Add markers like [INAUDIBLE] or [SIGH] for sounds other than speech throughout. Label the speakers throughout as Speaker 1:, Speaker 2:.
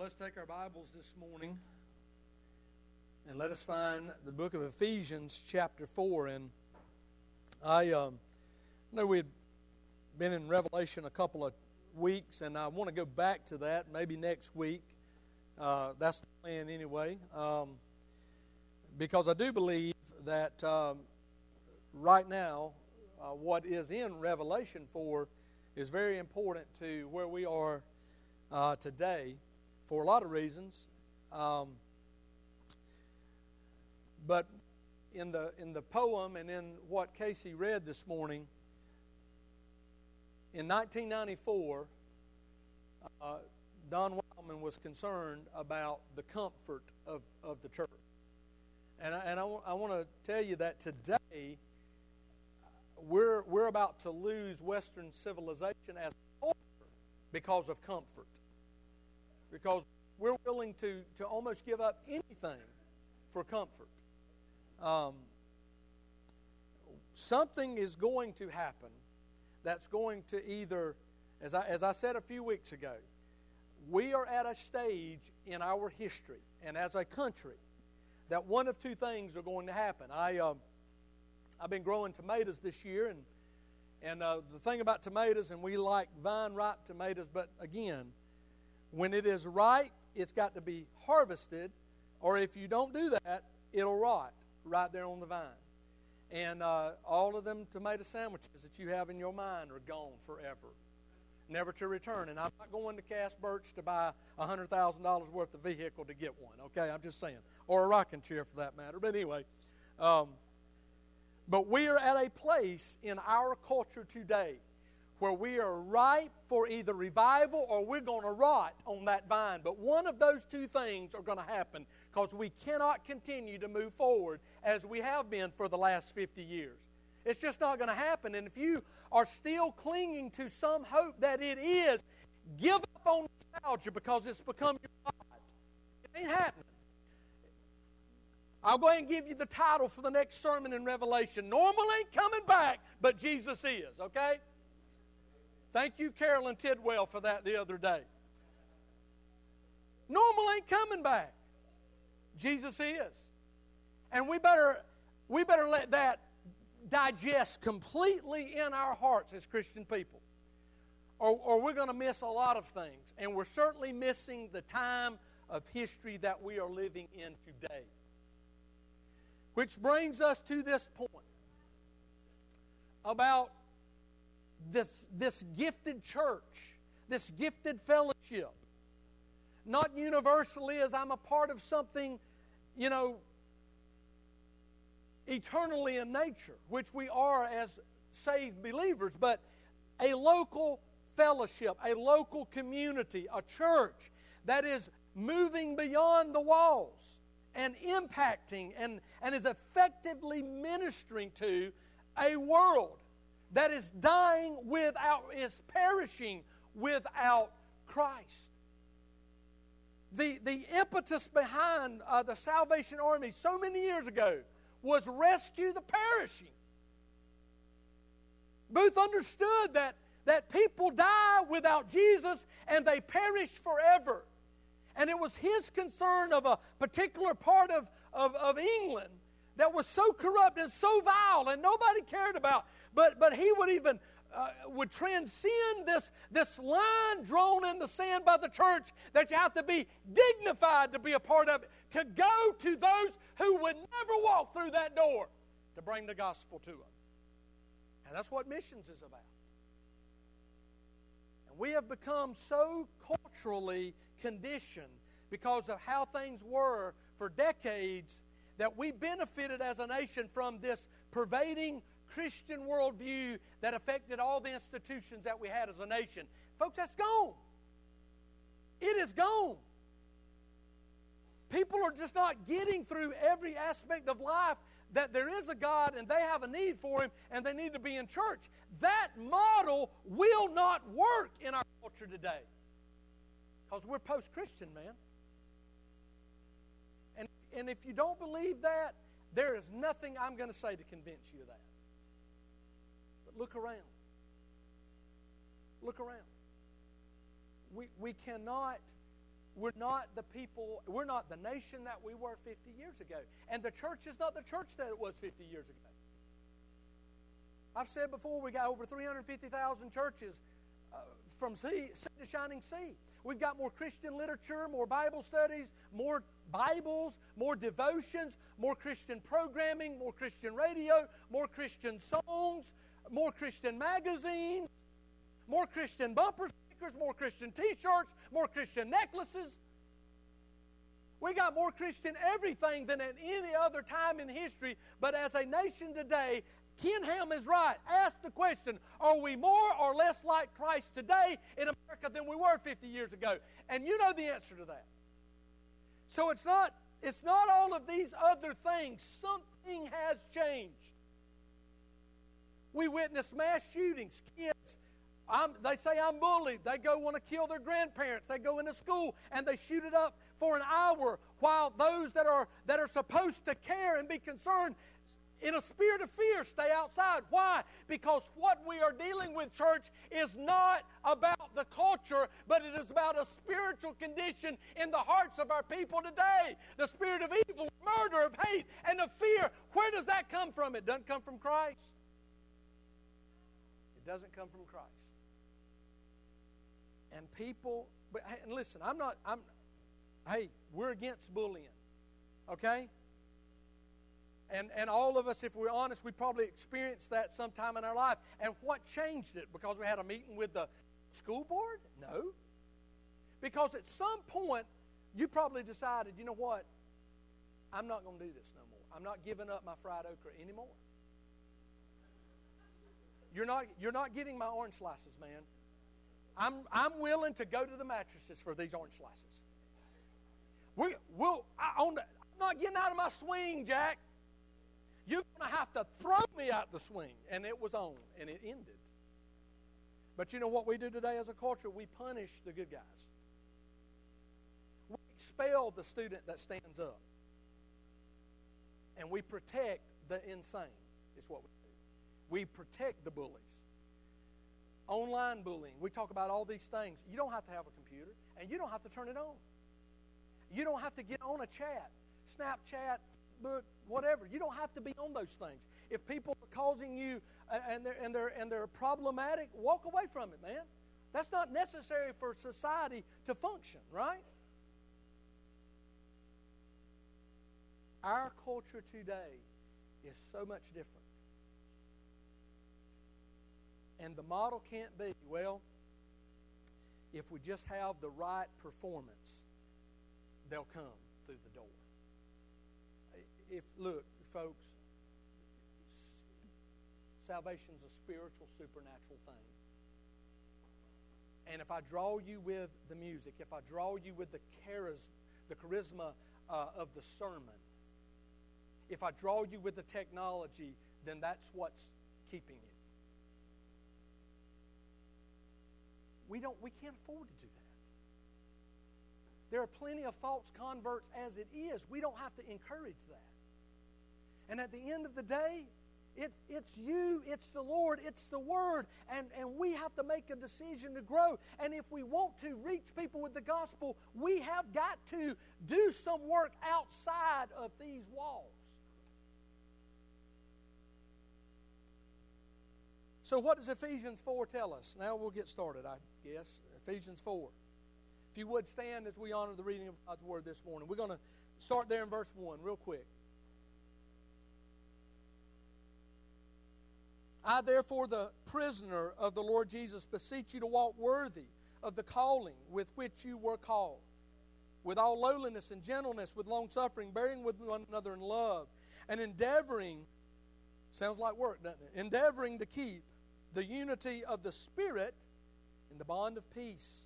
Speaker 1: let's take our Bibles this morning and let us find the book of Ephesians, chapter 4. And I um, know we had been in Revelation a couple of weeks, and I want to go back to that maybe next week. Uh, that's the plan anyway. Um, because I do believe that um, right now, uh, what is in Revelation 4 is very important to where we are uh, today for a lot of reasons. Um, but in the in the poem and in what Casey read this morning, in 1994, uh, Don Wildmon was concerned about the comfort of, of the church. And I, and I, w- I want to tell you that today we're, we're about to lose Western civilization as because of comfort because we're willing to, to almost give up anything for comfort. Um, something is going to happen that's going to either, as I, as I said a few weeks ago, we are at a stage in our history and as a country that one of two things are going to happen. I, uh, I've been growing tomatoes this year, and, and uh, the thing about tomatoes, and we like vine ripe tomatoes, but again, when it is ripe, it's got to be harvested, or if you don't do that, it'll rot right there on the vine. And uh, all of them tomato sandwiches that you have in your mind are gone forever, never to return. And I'm not going to Cass Burch to buy $100,000 worth of vehicle to get one, okay? I'm just saying. Or a rocking chair for that matter. But anyway, um, but we are at a place in our culture today where we are ripe for either revival or we're going to rot on that vine. But one of those two things are going to happen because we cannot continue to move forward as we have been for the last 50 years. It's just not going to happen. And if you are still clinging to some hope that it is, give up on nostalgia because it's become your God. It ain't happening. I'll go ahead and give you the title for the next sermon in Revelation. Normal ain't coming back, but Jesus is, okay? Thank you, Carolyn Tidwell, for that the other day. Normal ain't coming back. Jesus is. And we better, we better let that digest completely in our hearts as Christian people. Or, or we're going to miss a lot of things. And we're certainly missing the time of history that we are living in today. Which brings us to this point about this, this gifted church, this gifted fellowship. Not universally as I'm a part of something, you know, eternally in nature, which we are as saved believers, but a local fellowship, a local community, a church that is moving beyond the walls and impacting and, and is effectively ministering to a world that is dying without, is perishing without Christ. The, the impetus behind uh, the Salvation Army so many years ago was rescue the perishing. Booth understood that, that people die without Jesus and they perish forever. And it was his concern of a particular part of, of, of England that was so corrupt and so vile and nobody cared about but, but he would even uh, would transcend this, this line drawn in the sand by the church that you have to be dignified to be a part of it, to go to those who would never walk through that door to bring the gospel to them. And that's what missions is about. And we have become so culturally conditioned because of how things were for decades that we benefited as a nation from this pervading Christian worldview that affected all the institutions that we had as a nation. Folks, that's gone. It is gone. People are just not getting through every aspect of life that there is a God and they have a need for Him and they need to be in church. That model will not work in our culture today because we're post Christian, man. And, and if you don't believe that, there is nothing I'm going to say to convince you of that. But look around. Look around. We, we cannot we're not the people, we're not the nation that we were 50 years ago. And the church is not the church that it was 50 years ago. I've said before, we got over 350,000 churches uh, from sea, sea to shining sea. We've got more Christian literature, more Bible studies, more Bibles, more devotions, more Christian programming, more Christian radio, more Christian songs, more Christian magazines, more Christian bumper stickers, more Christian t shirts, more Christian necklaces. We got more Christian everything than at any other time in history. But as a nation today, Ken Ham is right. Ask the question Are we more or less like Christ today in America than we were 50 years ago? And you know the answer to that. So it's not, it's not all of these other things. Something has changed. We witness mass shootings. Kids, I'm, they say I'm bullied. They go want to kill their grandparents. They go into school and they shoot it up for an hour while those that are, that are supposed to care and be concerned in a spirit of fear, stay outside. Why? Because what we are dealing with, church, is not about the culture, but it is about a spiritual condition in the hearts of our people today. The spirit of evil, murder, of hate, and of fear. Where does that come from? It doesn't come from Christ. It doesn't come from Christ. And people, but and listen, I'm not, I'm, hey, we're against bullying, okay? And, and all of us, if we're honest, we probably experienced that sometime in our life. And what changed it? Because we had a meeting with the school board? No. Because at some point, you probably decided, you know what? I'm not going to do this no more. I'm not giving up my fried okra anymore. You're not, you're not getting my orange slices, man. I'm, I'm willing to go to the mattresses for these orange slices. We, will I, on the, I'm not getting out of my swing, Jack. You're going to have to throw me out the swing. And it was on, and it ended. But you know what we do today as a culture? We punish the good guys. We expel the student that stands up. And we protect the insane, is what we do. We protect the bullies. Online bullying, we talk about all these things. You don't have to have a computer, and you don't have to turn it on. You don't have to get on a chat, Snapchat, Facebook, whatever. You don't have to be on those things. If people are causing you uh, and they're, and they're, and they're problematic, walk away from it, man. That's not necessary for society to function, right? Our culture today is so much different. And the model can't be, well, if we just have the right performance, they'll come through the door if look, folks, salvation is a spiritual, supernatural thing. And if I draw you with the music, if I draw you with the charisma, the charisma uh, of the sermon, if I draw you with the technology, then that's what's keeping you. We don't. We can't afford to do that. There are plenty of false converts as it is. We don't have to encourage that. And at the end of the day, it, it's you, it's the Lord, it's the Word, and, and we have to make a decision to grow. And if we want to reach people with the gospel, we have got to do some work outside of these walls. So, what does Ephesians 4 tell us? Now we'll get started, I guess. Ephesians 4. If you would stand as we honor the reading of God's Word this morning, we're going to start there in verse 1 real quick. I, therefore, the prisoner of the Lord Jesus, beseech you to walk worthy of the calling with which you were called, with all lowliness and gentleness, with long suffering, bearing with one another in love, and endeavoring, sounds like work, doesn't it? Endeavoring to keep the unity of the Spirit in the bond of peace.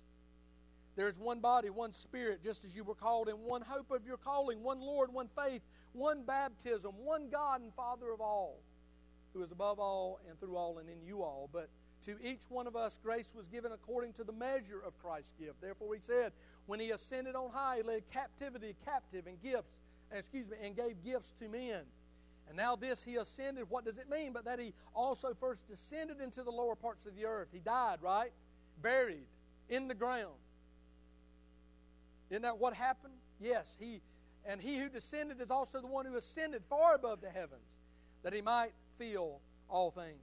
Speaker 1: There is one body, one Spirit, just as you were called, in one hope of your calling, one Lord, one faith, one baptism, one God and Father of all who is above all and through all and in you all. But to each one of us grace was given according to the measure of Christ's gift. Therefore he said, when he ascended on high, he led captivity captive and gifts, excuse me, and gave gifts to men. And now this he ascended, what does it mean? But that he also first descended into the lower parts of the earth. He died, right? Buried in the ground. Isn't that what happened? Yes, he and he who descended is also the one who ascended far above the heavens, that he might fill all things.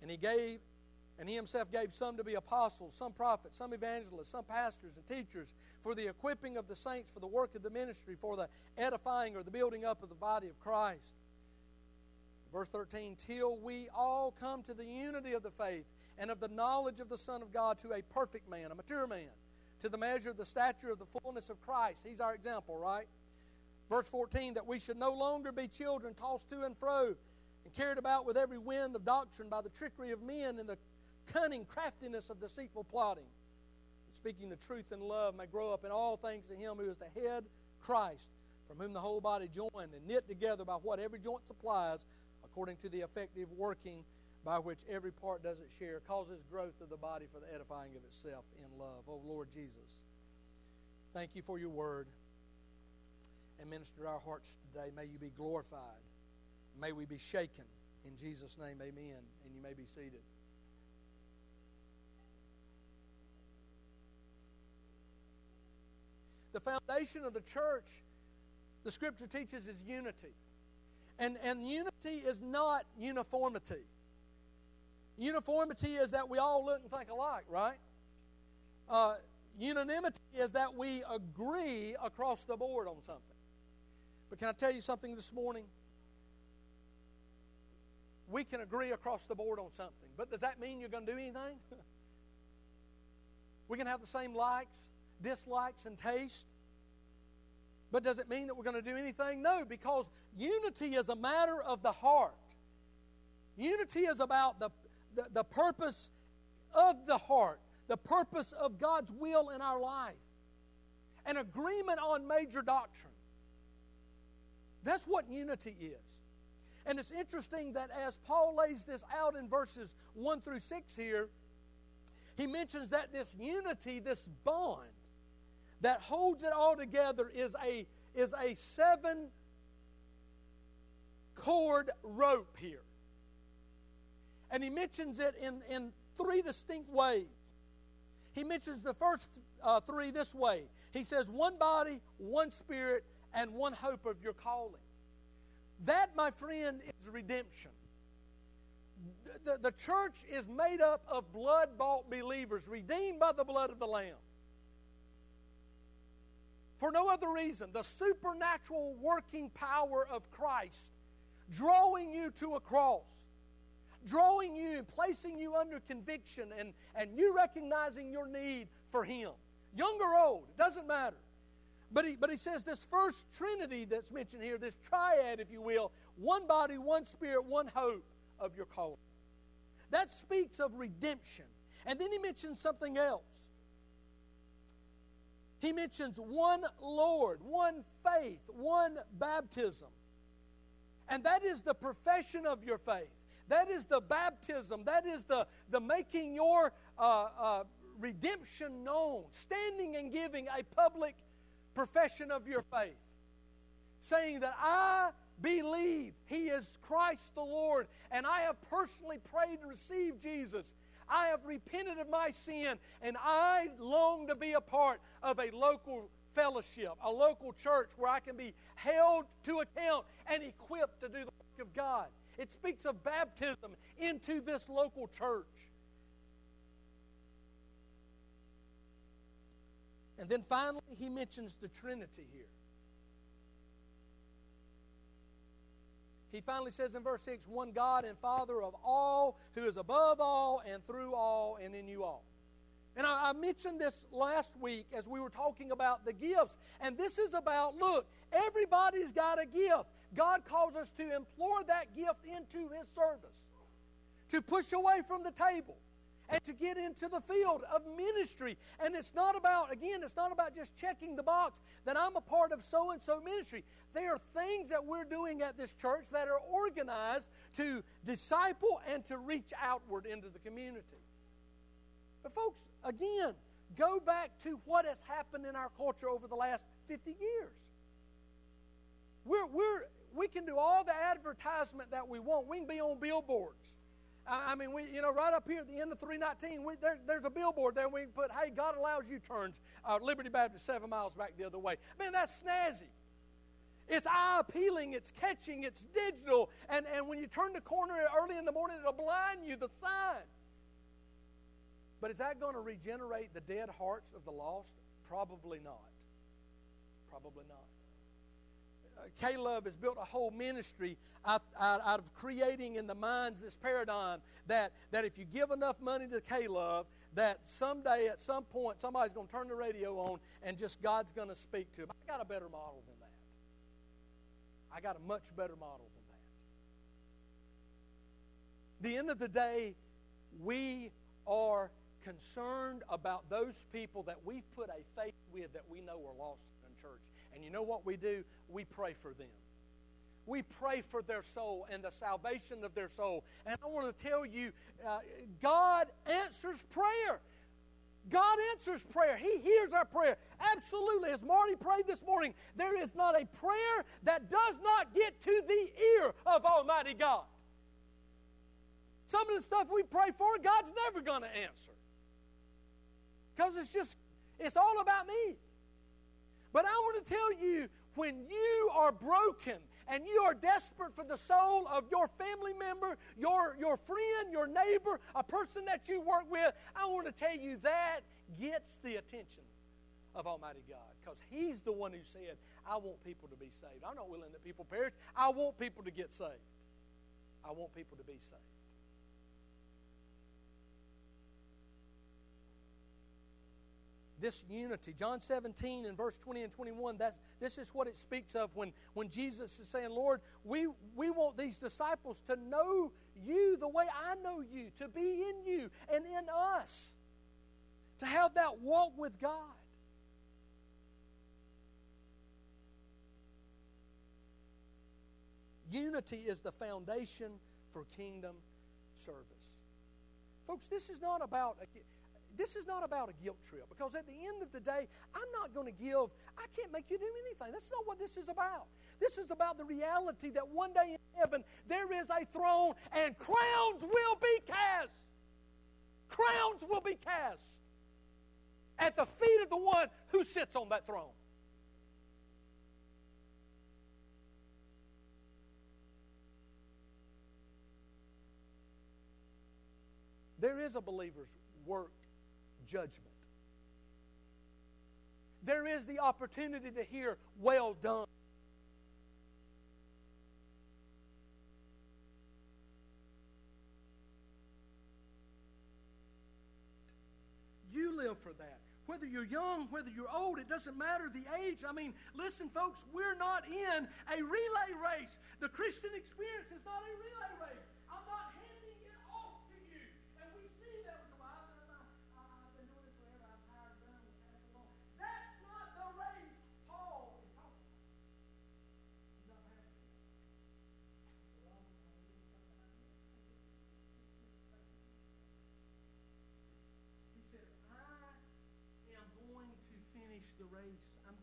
Speaker 1: And he gave, and he himself gave some to be apostles, some prophets, some evangelists, some pastors and teachers for the equipping of the saints, for the work of the ministry, for the edifying or the building up of the body of Christ. Verse 13, till we all come to the unity of the faith and of the knowledge of the Son of God to a perfect man, a mature man to the measure of the stature of the fullness of Christ. He's our example, right? Verse 14, that we should no longer be children tossed to and fro and carried about with every wind of doctrine by the trickery of men and the cunning craftiness of deceitful plotting. Speaking the truth in love may grow up in all things to him who is the head, Christ, from whom the whole body joined and knit together by what every joint supplies, according to the effective working by which every part does its share, causes growth of the body for the edifying of itself in love. Oh, Lord Jesus, thank you for your word. And minister to our hearts today. May you be glorified. May we be shaken. In Jesus' name, amen. And you may be seated. The foundation of the church, the scripture teaches, is unity. And, and unity is not uniformity. Uniformity is that we all look and think alike, right? Uh, unanimity is that we agree across the board on something. But can I tell you something this morning? We can agree across the board on something, but does that mean you're going to do anything? [LAUGHS] we can have the same likes, dislikes, and taste. But does it mean that we're going to do anything? No, because unity is a matter of the heart. Unity is about the the, the purpose of the heart, the purpose of God's will in our life, an agreement on major doctrine. That's what unity is. And it's interesting that as Paul lays this out in verses 1 through 6 here, he mentions that this unity, this bond that holds it all together is a, is a seven cord rope here. And he mentions it in, in three distinct ways. He mentions the first uh, three this way He says, one body, one spirit, and one hope of your calling. That, my friend, is redemption. The, the, the church is made up of blood bought believers, redeemed by the blood of the Lamb. For no other reason, the supernatural working power of Christ drawing you to a cross drawing you placing you under conviction and, and you recognizing your need for Him. Young or old, it doesn't matter. But he, but he says this first trinity that's mentioned here, this triad, if you will, one body, one spirit, one hope of your calling. That speaks of redemption. And then he mentions something else. He mentions one Lord, one faith, one baptism. And that is the profession of your faith. That is the baptism. That is the, the making your uh, uh, redemption known, standing and giving a public profession of your faith, saying that I believe He is Christ the Lord, and I have personally prayed and received Jesus. I have repented of my sin, and I long to be a part of a local fellowship, a local church where I can be held to account and equipped to do the work of God. It speaks of baptism into this local church. And then finally, he mentions the Trinity here. He finally says in verse 6 one God and Father of all, who is above all and through all and in you all. And I, mentioned this last week as we were talking about the gifts. And this is about look, everybody's got a gift. God calls us to implore that gift into His service, to push away from the table, and to get into the field of ministry. And it's not about, again, it's not about just checking the box that I'm a part of so and so ministry. There are things that we're doing at this church that are organized to disciple and to reach outward into the community. But, folks, again, go back to what has happened in our culture over the last 50 years. We're, we're, we can do all the advertisement that we want. We can be on billboards I, mean, we, you know, right up here at the end of 319, we, there, there's a billboard there. We put, "Hey, God allows you turns. Uh, Liberty Baptist, seven miles back the other way." Man, that's snazzy. It's eye appealing, it's catching, it's digital. And, and when you turn the corner early in the morning, it'll blind you, the sign. But is that going to regenerate the dead hearts of the lost? Probably not. Probably not. K-Love has built a whole ministry out, out, out, of creating in the minds this paradigm that, that if you give enough money to K-Love, that someday at some point somebody's going to turn the radio on and just God's going to speak to him. I got a better model than that. I got a much better model than that. The end of the day, we are concerned about those people that we've put a faith with that we know are lost in church. And you know what we do? We pray for them. We pray for their soul and the salvation of their soul. And I want to tell you, uh, God answers prayer. God answers prayer. He hears our prayer. Absolutely. As Marty prayed this morning, there is not a prayer that does not get to the ear of Almighty God. Some of the stuff we pray for, God's never going to answer. Because it's just, it's all about me. But I want to tell you, when you are broken and you are desperate for the soul of your family member, your, your friend, your neighbor, a person that you work with, I want to tell you that gets the attention of Almighty God because He's the one who said, I want people to be saved. I'm not willing that people perish. I want people to get saved. I want people to be saved. This unity. John 17 and verse 20 and 21, that's, this is what it speaks of when, when Jesus is saying, Lord, we, we want these disciples to know you the way I know you, to be in you and in us, to have that walk with God. Unity is the foundation for kingdom service. Folks, this is not about this is not about a guilt trip because at the end of the day, I'm not going to give, I can't make you do anything. That's not what this is about. This is about the reality that one day in heaven there is a throne and crowns will be cast. Crowns will be cast at the feet of the one who sits on that throne. There is a believer's work judgment. There is the opportunity to hear, well done. You live for that. Whether you're young, whether you're old, it doesn't matter the age. I mean, listen, folks, we're not in a relay race. The Christian experience is not a relay race.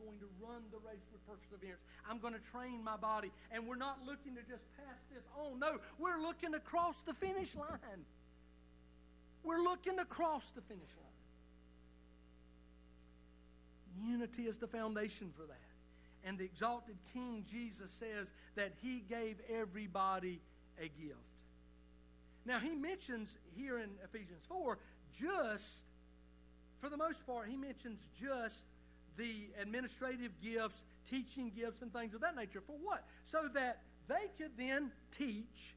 Speaker 1: Going to run the race with perseverance. I'm going to train my body. And we're not looking to just pass this on. No, we're looking to cross the finish line. We're looking to cross the finish line. Unity is the foundation for that. And the exalted King Jesus says that he gave everybody a gift. Now, he mentions here in Ephesians 4 just, for the most part, he mentions just the administrative gifts, teaching gifts, and things of that nature. For what? So that they could then teach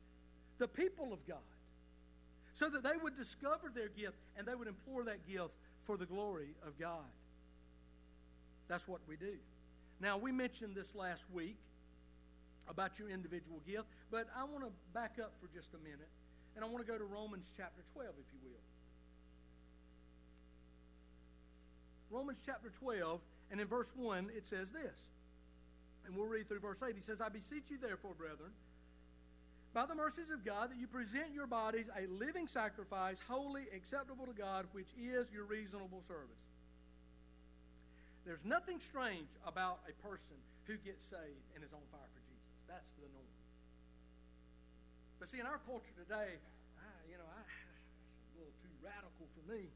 Speaker 1: the people of God. So that they would discover their gift and they would implore that gift for the glory of God. That's what we do. Now, we mentioned this last week about your individual gift, but I want to back up for just a minute and I want to go to Romans chapter 12, if you will. Romans chapter 12, and in verse 1, it says this. And we'll read through verse 8. He says, I beseech you, therefore, brethren, by the mercies of God, that you present your bodies a living sacrifice, holy, acceptable to God, which is your reasonable service. There's nothing strange about a person who gets saved and is on fire for Jesus. That's the norm. But see, in our culture today, ah, you know, I, it's a little too radical for me.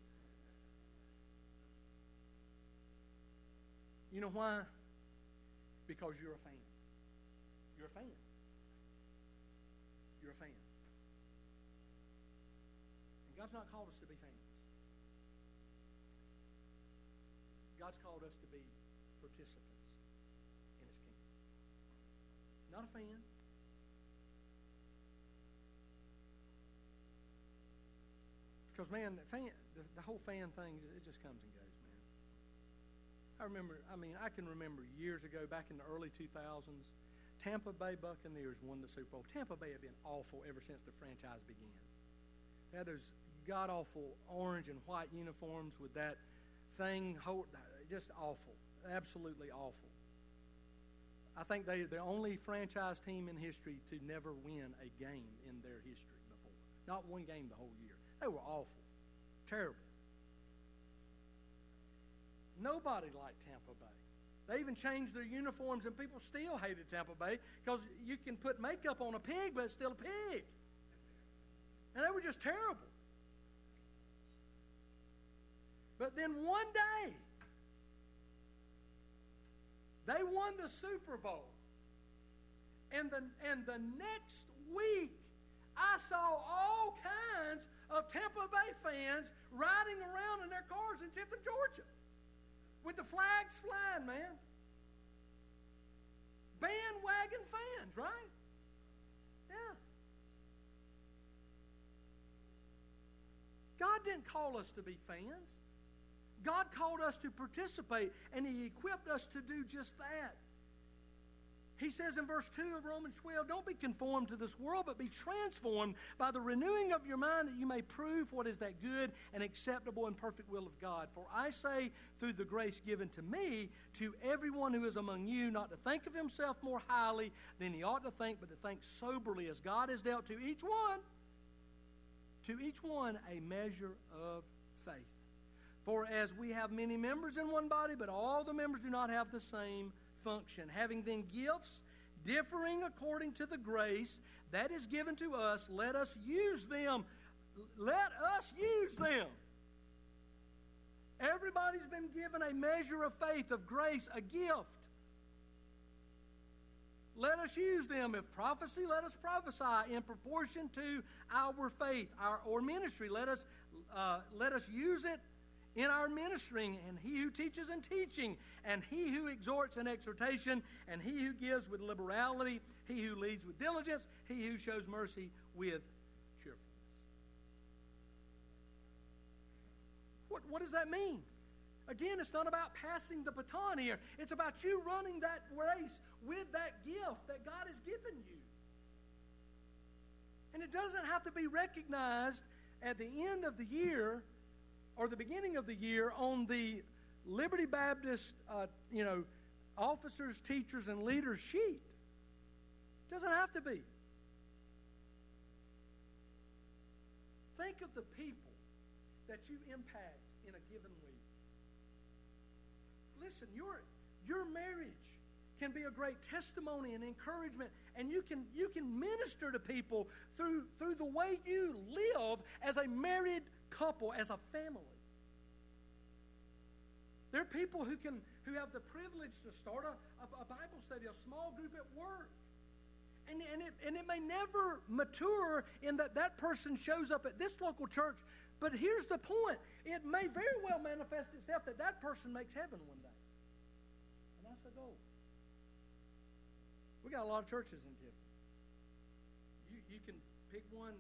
Speaker 1: You know why? Because you're a fan. You're a fan. You're a fan. And God's not called us to be fans. God's called us to be participants in His kingdom. Not a fan. Because, man, the, fan, the, the whole fan thing, it just comes and goes. I remember, I mean, I can remember years ago, back in the early 2000s, Tampa Bay Buccaneers won the Super Bowl. Tampa Bay had been awful ever since the franchise began. They had those god awful orange and white uniforms with that thing, just awful, absolutely awful. I think they are the only franchise team in history to never win a game in their history before. Not one game the whole year. They were awful, terrible. Nobody liked Tampa Bay. They even changed their uniforms, and people still hated Tampa Bay because you can put makeup on a pig, but it's still a pig. And they were just terrible. But then one day, they won the Super Bowl. And the, and the next week, I saw all kinds of Tampa Bay fans riding around in their cars in Tifton, Georgia, with the flags flying, man. Bandwagon fans, right? Yeah. God didn't call us to be fans. God called us to participate, and He equipped us to do just that. He says in verse 2 of Romans 12, Don't be conformed to this world, but be transformed by the renewing of your mind that you may prove what is that good and acceptable and perfect will of God. For I say, through the grace given to me, to everyone who is among you, not to think of himself more highly than he ought to think, but to think soberly as God has dealt to each one, to each one a measure of faith. For as we have many members in one body, but all the members do not have the same function, having then gifts differing according to the grace that is given to us, let us use them. Let us use them. Everybody's been given a measure of faith, of grace, a gift. Let us use them. If prophecy, let us prophesy in proportion to our faith, our or ministry. Let us uh, let us use it in our ministering, and he who teaches in teaching, and he who exhorts in exhortation, and he who gives with liberality, he who leads with diligence, he who shows mercy with cheerfulness. What, what does that mean? Again, it's not about passing the baton here. It's about you running that race with that gift that God has given you. And it doesn't have to be recognized at the end of the year or the beginning of the year on the Liberty Baptist, uh, you know, officers, teachers, and leaders sheet. Doesn't have to be. Think of the people that you impact in a given week. Listen, your, your marriage can be a great testimony and encouragement and you can you can minister to people through through the way you live as a married couple, as a family. There are people who can who have the privilege to start a, a, a Bible study, a small group at work. And, and, it, and it may never mature in that that person shows up at this local church. But here's the point it may very well manifest itself that that person makes heaven one day. And that's the goal. We got a lot of churches in Tifton. You, you can pick one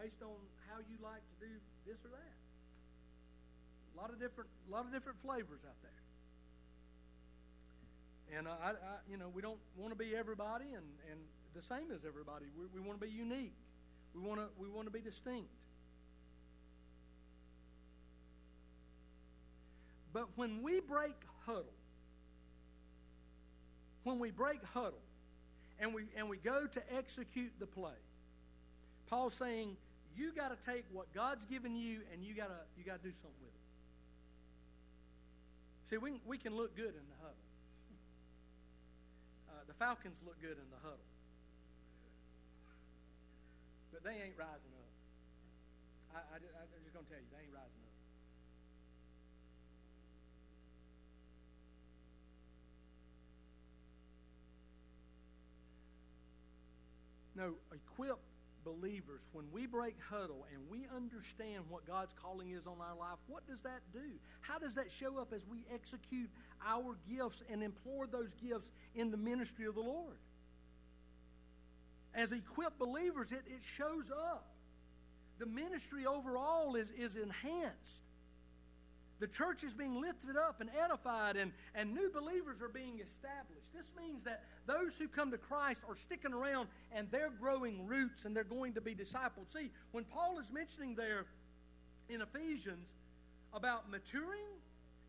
Speaker 1: based on how you like to do this or that. A lot of different, a lot of different flavors out there. And uh, I, I, you know, we don't want to be everybody and, and the same as everybody. We, we want to be unique. We want to, we want to be distinct. But when we break huddle, when we break huddle, and we and we go to execute the play, Paul's saying you got to take what God's given you and you got to you got to do something with it. See, we, we can look good in the huddle. Uh, the Falcons look good in the huddle. But they ain't rising up. I, I, I'm just to tell you, they ain't rising up. No, equip believers, when we break huddle and we understand what God's calling is on our life, what does that do? How does that show up as we execute our gifts and implore those gifts in the ministry of the Lord? As equipped believers, it, it shows up. The ministry overall is, is enhanced. The church is being lifted up and edified, and, and new believers are being established. This means that those who come to Christ are sticking around and they're growing roots and they're going to be discipled. See, when Paul is mentioning there in Ephesians about maturing,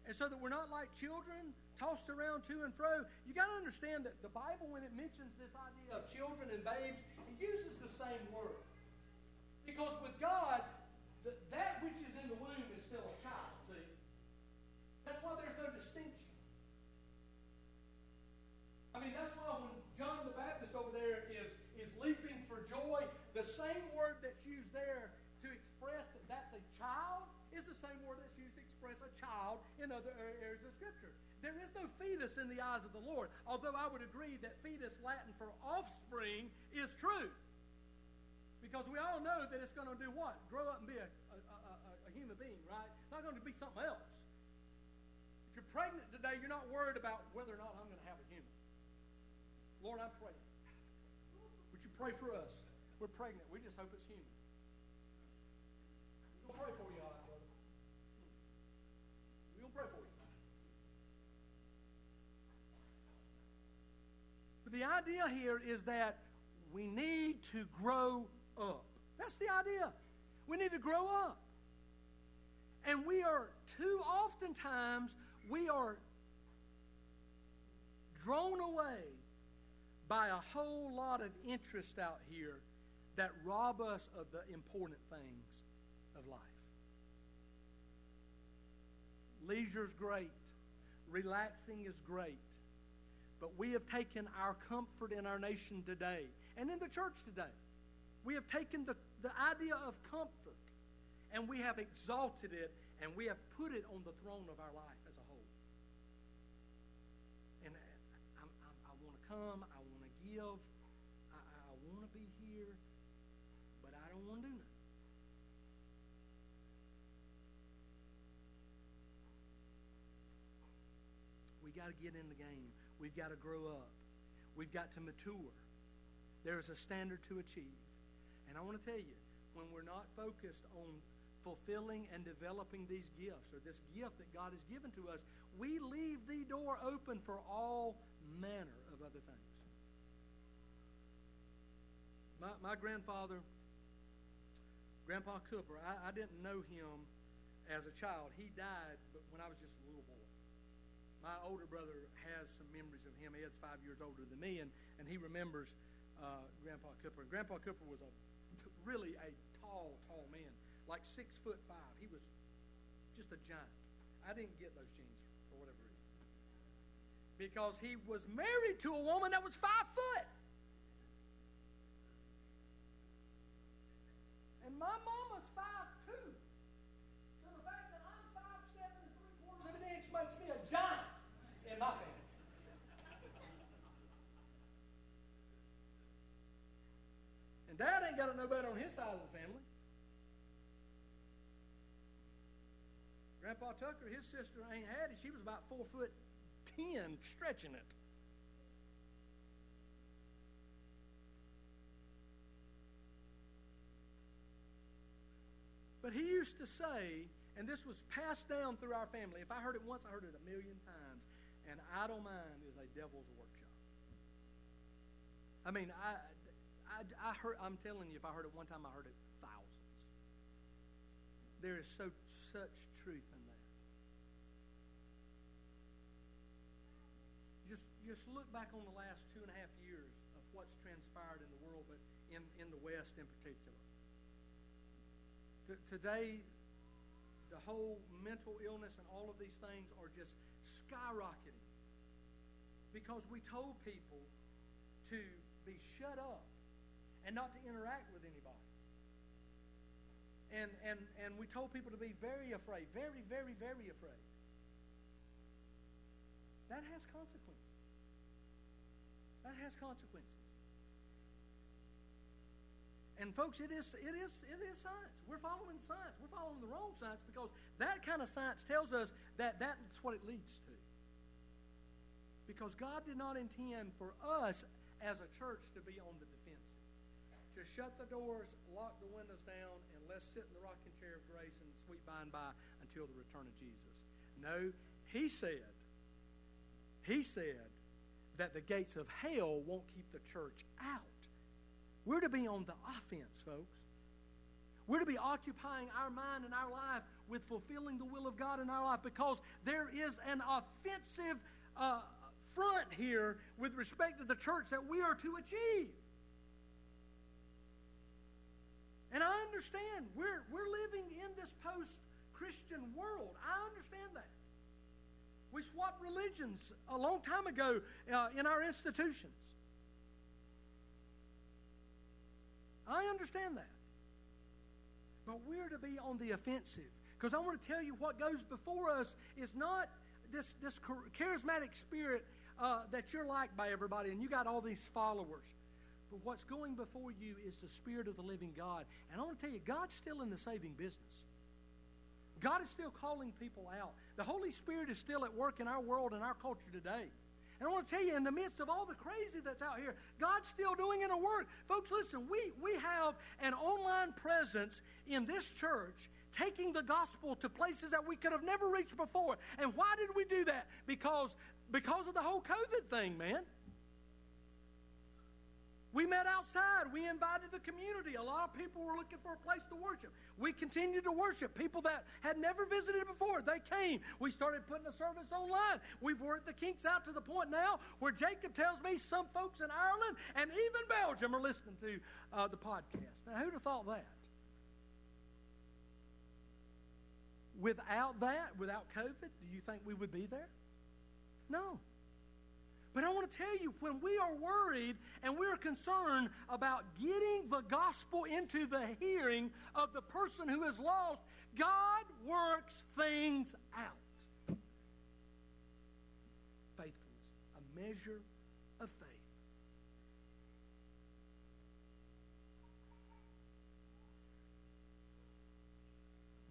Speaker 1: and so that we're not like children tossed around to and fro, you got to understand that the Bible, when it mentions this idea of children and babes, it uses the same word. Because with God, the, that which is in the womb is still a child. That's why there's no distinction. I mean, that's why when John the Baptist over there is, is leaping for joy, the same word that's used there to express that that's a child is the same word that's used to express a child in other areas of Scripture. There is no fetus in the eyes of the Lord, although I would agree that fetus, Latin for offspring, is true. Because we all know that it's going to do what? Grow up and be a, a, a, a human being, right? It's not going to be something else If you're pregnant today, you're not worried about whether or not I'm going to have a human. Lord, I'm praying. Would you pray for us? We're pregnant. We just hope it's human. To pray for you, all right, brother. To pray for you. But the idea here is that we need to grow up. That's the idea. We need to grow up. And we are too oftentimes we are drawn away by a whole lot of interest out here that rob us of the important things of life. Leisure's great, relaxing is great, but we have taken our comfort in our nation today and in the church today. We have taken the, the idea of comfort and we have exalted it and we have put it on the throne of our life. As a whole. And uh, I, I, I want to come. I want to give. I, I want to be here, but I don't want to do nothing. We got to get in the game. We've got to grow up. We've got to mature. There is a standard to achieve. And I want to tell you, when we're not focused on fulfilling and developing these gifts or this gift that God has given to us, we leave the door open for all manner of other things. My, my grandfather, Grandpa Cooper, I, I didn't know him as a child. He died when I was just a little boy. My older brother has some memories of him. Ed's five years older than me, and, and he remembers uh, Grandpa Cooper. And Grandpa Cooper was a really a tall, tall man, like six foot five. He was just a giant. I didn't get those genes for whatever reason because he was married to a woman that was five foot. And my mama's five two. So the fact that I'm five seven and three quarters of an inch makes me a giant in my family. And dad ain't got it no better on his side of the family. Grandpa Tucker, his sister ain't had it. She was about four foot 10 stretching it. But he used to say, and this was passed down through our family. If I heard it once, I heard it a million times. An idle mind is a devil's workshop. I mean, I, I, I heard, I'm telling you, if I heard it one time, I heard it thousands. There is so such truth in that. just just look back on the last two and a half years of what's transpired in the world, but in, in the West in particular. T- today, the whole mental illness and all of these things are just skyrocketing because we told people to be shut up and not to interact with anybody. and, and, and we told people to be very afraid, very, very, very afraid. That has consequences. That has consequences. And folks, it is, it is, it is science. We're following science. We're following the wrong science because that kind of science tells us that that's what it leads to. Because God did not intend for us as a church to be on the defensive, to shut the doors, lock the windows down, and let's sit in the rocking chair of grace and sweet by and by until the return of Jesus. No, He said, He said that the gates of hell won't keep the church out. We're to be on the offense, folks. We're to be occupying our mind and our life with fulfilling the will of God in our life because there is an offensive uh, front here with respect to the church that we are to achieve. And I understand we're, we're living in this post Christian world. I understand that. We swapped religions a long time ago uh, in our institutions. I understand that. But we're to be on the offensive. Because I want to tell you what goes before us is not this, this charismatic spirit uh, that you're liked by everybody and you got all these followers. But what's going before you is the Spirit of the living God. And I want to tell you, God's still in the saving business. God is still calling people out. The Holy Spirit is still at work in our world and our culture today. And I want to tell you, in the midst of all the crazy that's out here, God's still doing in a work. Folks, listen, we, we have an online presence in this church taking the gospel to places that we could have never reached before. And why did we do that? Because, because of the whole COVID thing, man. We met outside. We invited the community. A lot of people were looking for a place to worship. We continued to worship. People that had never visited before, they came. We started putting a service online. We've worked the kinks out to the point now where Jacob tells me some folks in Ireland and even Belgium are listening to uh, the podcast. Now, who'd have thought that? Without that, without COVID, do you think we would be there? No. But I want to tell you, when we are worried and we're concerned about getting the gospel into the hearing of the person who is lost, God works things out. Faithfulness, a measure of faith.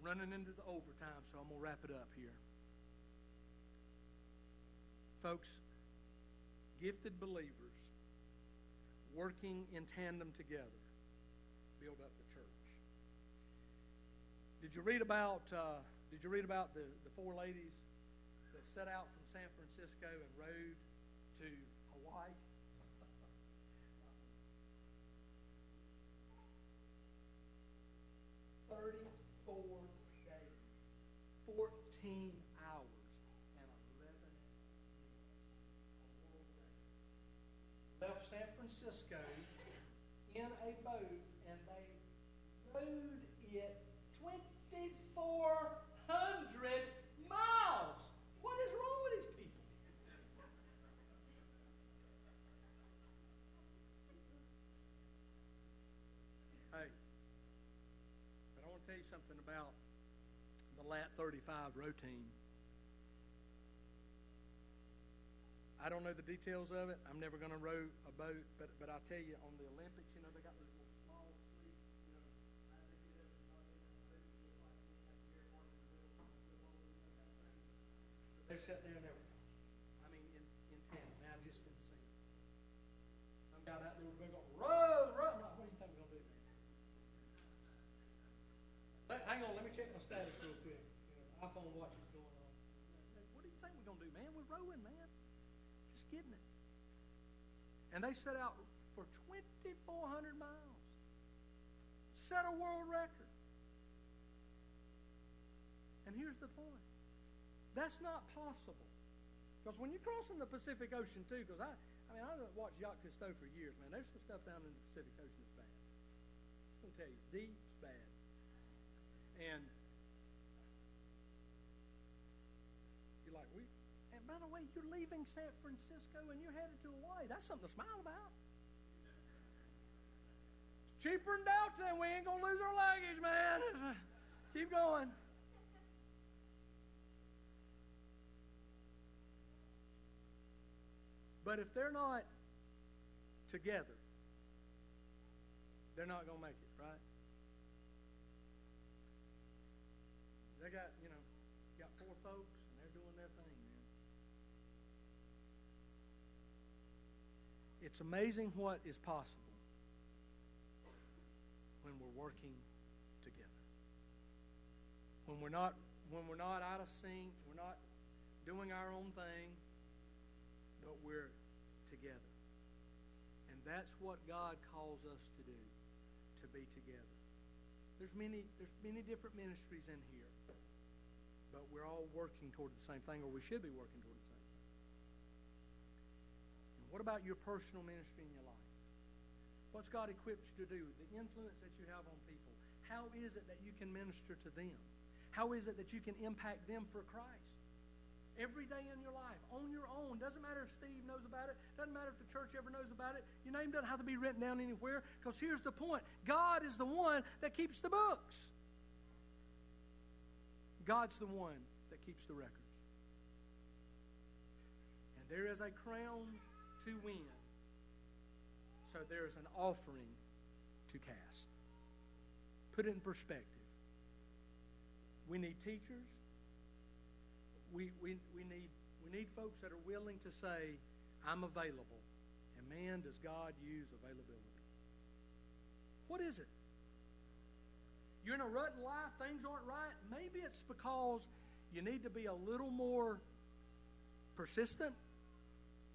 Speaker 1: Running into the overtime, so I'm going to wrap it up here. Folks, gifted believers working in tandem together build up the church. Did you read about uh, Did you read about the, the four ladies that set out from San Francisco and rode to Hawaii? Thirty-four days, fourteen Francisco in a boat and they rowed it 2,400 miles. What is wrong with these people? Hey, but I want to tell you something about the LAT 35 row team. I don't know the details of it. I'm never going to row a boat, but but I'll tell you on the Olympics, you know, they got those they're sitting there and they're, I mean, in, in ten. Now just in sync. Some guy out there we're going row, row. What do you think we're going to do, man? Let, hang on, let me check my status real quick. You know, iPhone watch is going on. What do you think we're going to do, man? We're rowing, man getting it. And they set out for 2,400 miles, set a world record. And here's the point that's not possible. Because when you're crossing the Pacific Ocean, too, because I, I mean, I've watched Jacques Cousteau for years, man. There's some stuff down in the Pacific Ocean that's bad. I'm going to tell you, it's deep, it's bad. And you're like, we, by the way, you're leaving San Francisco and you're headed to Hawaii. That's something to smile about. It's cheaper than Delta, and we ain't gonna lose our luggage, man. [LAUGHS] Keep going. But if they're not together, they're not going to make it, right? They got, you know, got four folks and they're doing their thing, man. It's amazing what is possible when we're working together. When we're not when we're not out of sync, we're not doing our own thing, but we're together. And that's what God calls us to do, to be together. There's many, there's many different ministries in here, but we're all working toward the same thing, or we should be working toward the same thing. And what about your personal ministry in your life? What's God equipped you to do? The influence that you have on people. How is it that you can minister to them? How is it that you can impact them for Christ? every day in your life on your own. Doesn't matter if Steve knows about it. Doesn't matter if the church ever knows about it. Your name doesn't have to be written down anywhere because here's the point God is the one that keeps the books, God's the one that keeps the records. And there is a crown to win, so there is an offering to cast. Put it in perspective. We need teachers we, we, we, need, we need folks that are willing to say, I'm available. And man, does God use availability. What is it? You're in a rut in life, things aren't right. Maybe it's because you need to be a little more persistent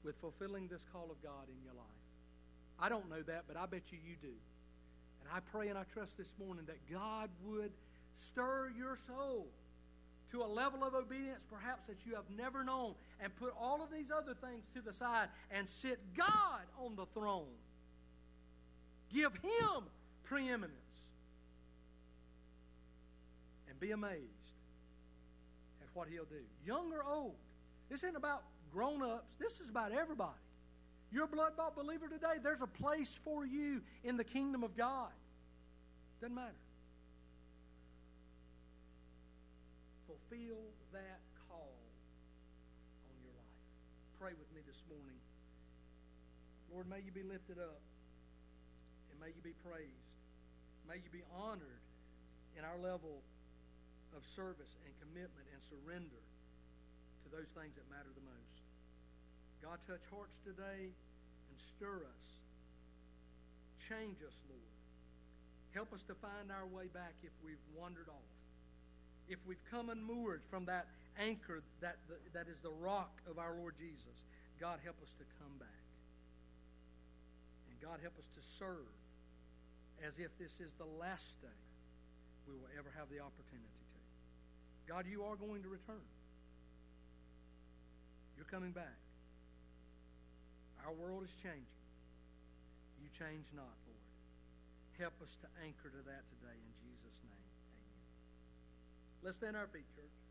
Speaker 1: with fulfilling this call of God in your life. I don't know that, but I bet you you do. And I pray and I trust this morning that God would stir your soul to a level of obedience perhaps that you have never known and put all of these other things to the side and sit God on the throne. Give Him preeminence. And be amazed at what He'll do. Young or old. This isn't about grown ups, this is about everybody. You're a blood bought believer today, there's a place for you in the kingdom of God. Doesn't matter. fulfill that call on your life. Pray with me this morning. Lord, may you be lifted up and may you be praised. May you be honored in our level of service and commitment and surrender to those things that matter the most. God, touch hearts today and stir us. Change us, Lord. Help us to find our way back if we've wandered off if we've come unmoored from that anchor that, that is the rock of our Lord Jesus, God help us to come back. And God help us to serve as if this is the last day we will ever have the opportunity to. God, you are going to return. You're coming back. Our world is changing. You change not, Lord. Help us to anchor to that today in Jesus' name. Let's stand our feet, church.